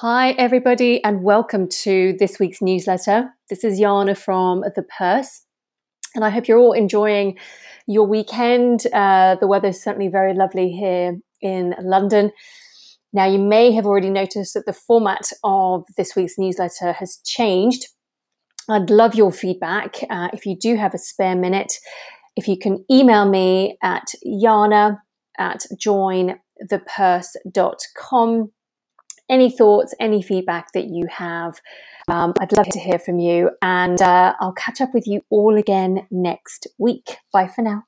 Hi, everybody, and welcome to this week's newsletter. This is Jana from The Purse, and I hope you're all enjoying your weekend. Uh, the weather is certainly very lovely here in London. Now, you may have already noticed that the format of this week's newsletter has changed. I'd love your feedback. Uh, if you do have a spare minute, if you can email me at jana at jointhepurse.com. Any thoughts, any feedback that you have, um, I'd love to hear from you. And uh, I'll catch up with you all again next week. Bye for now.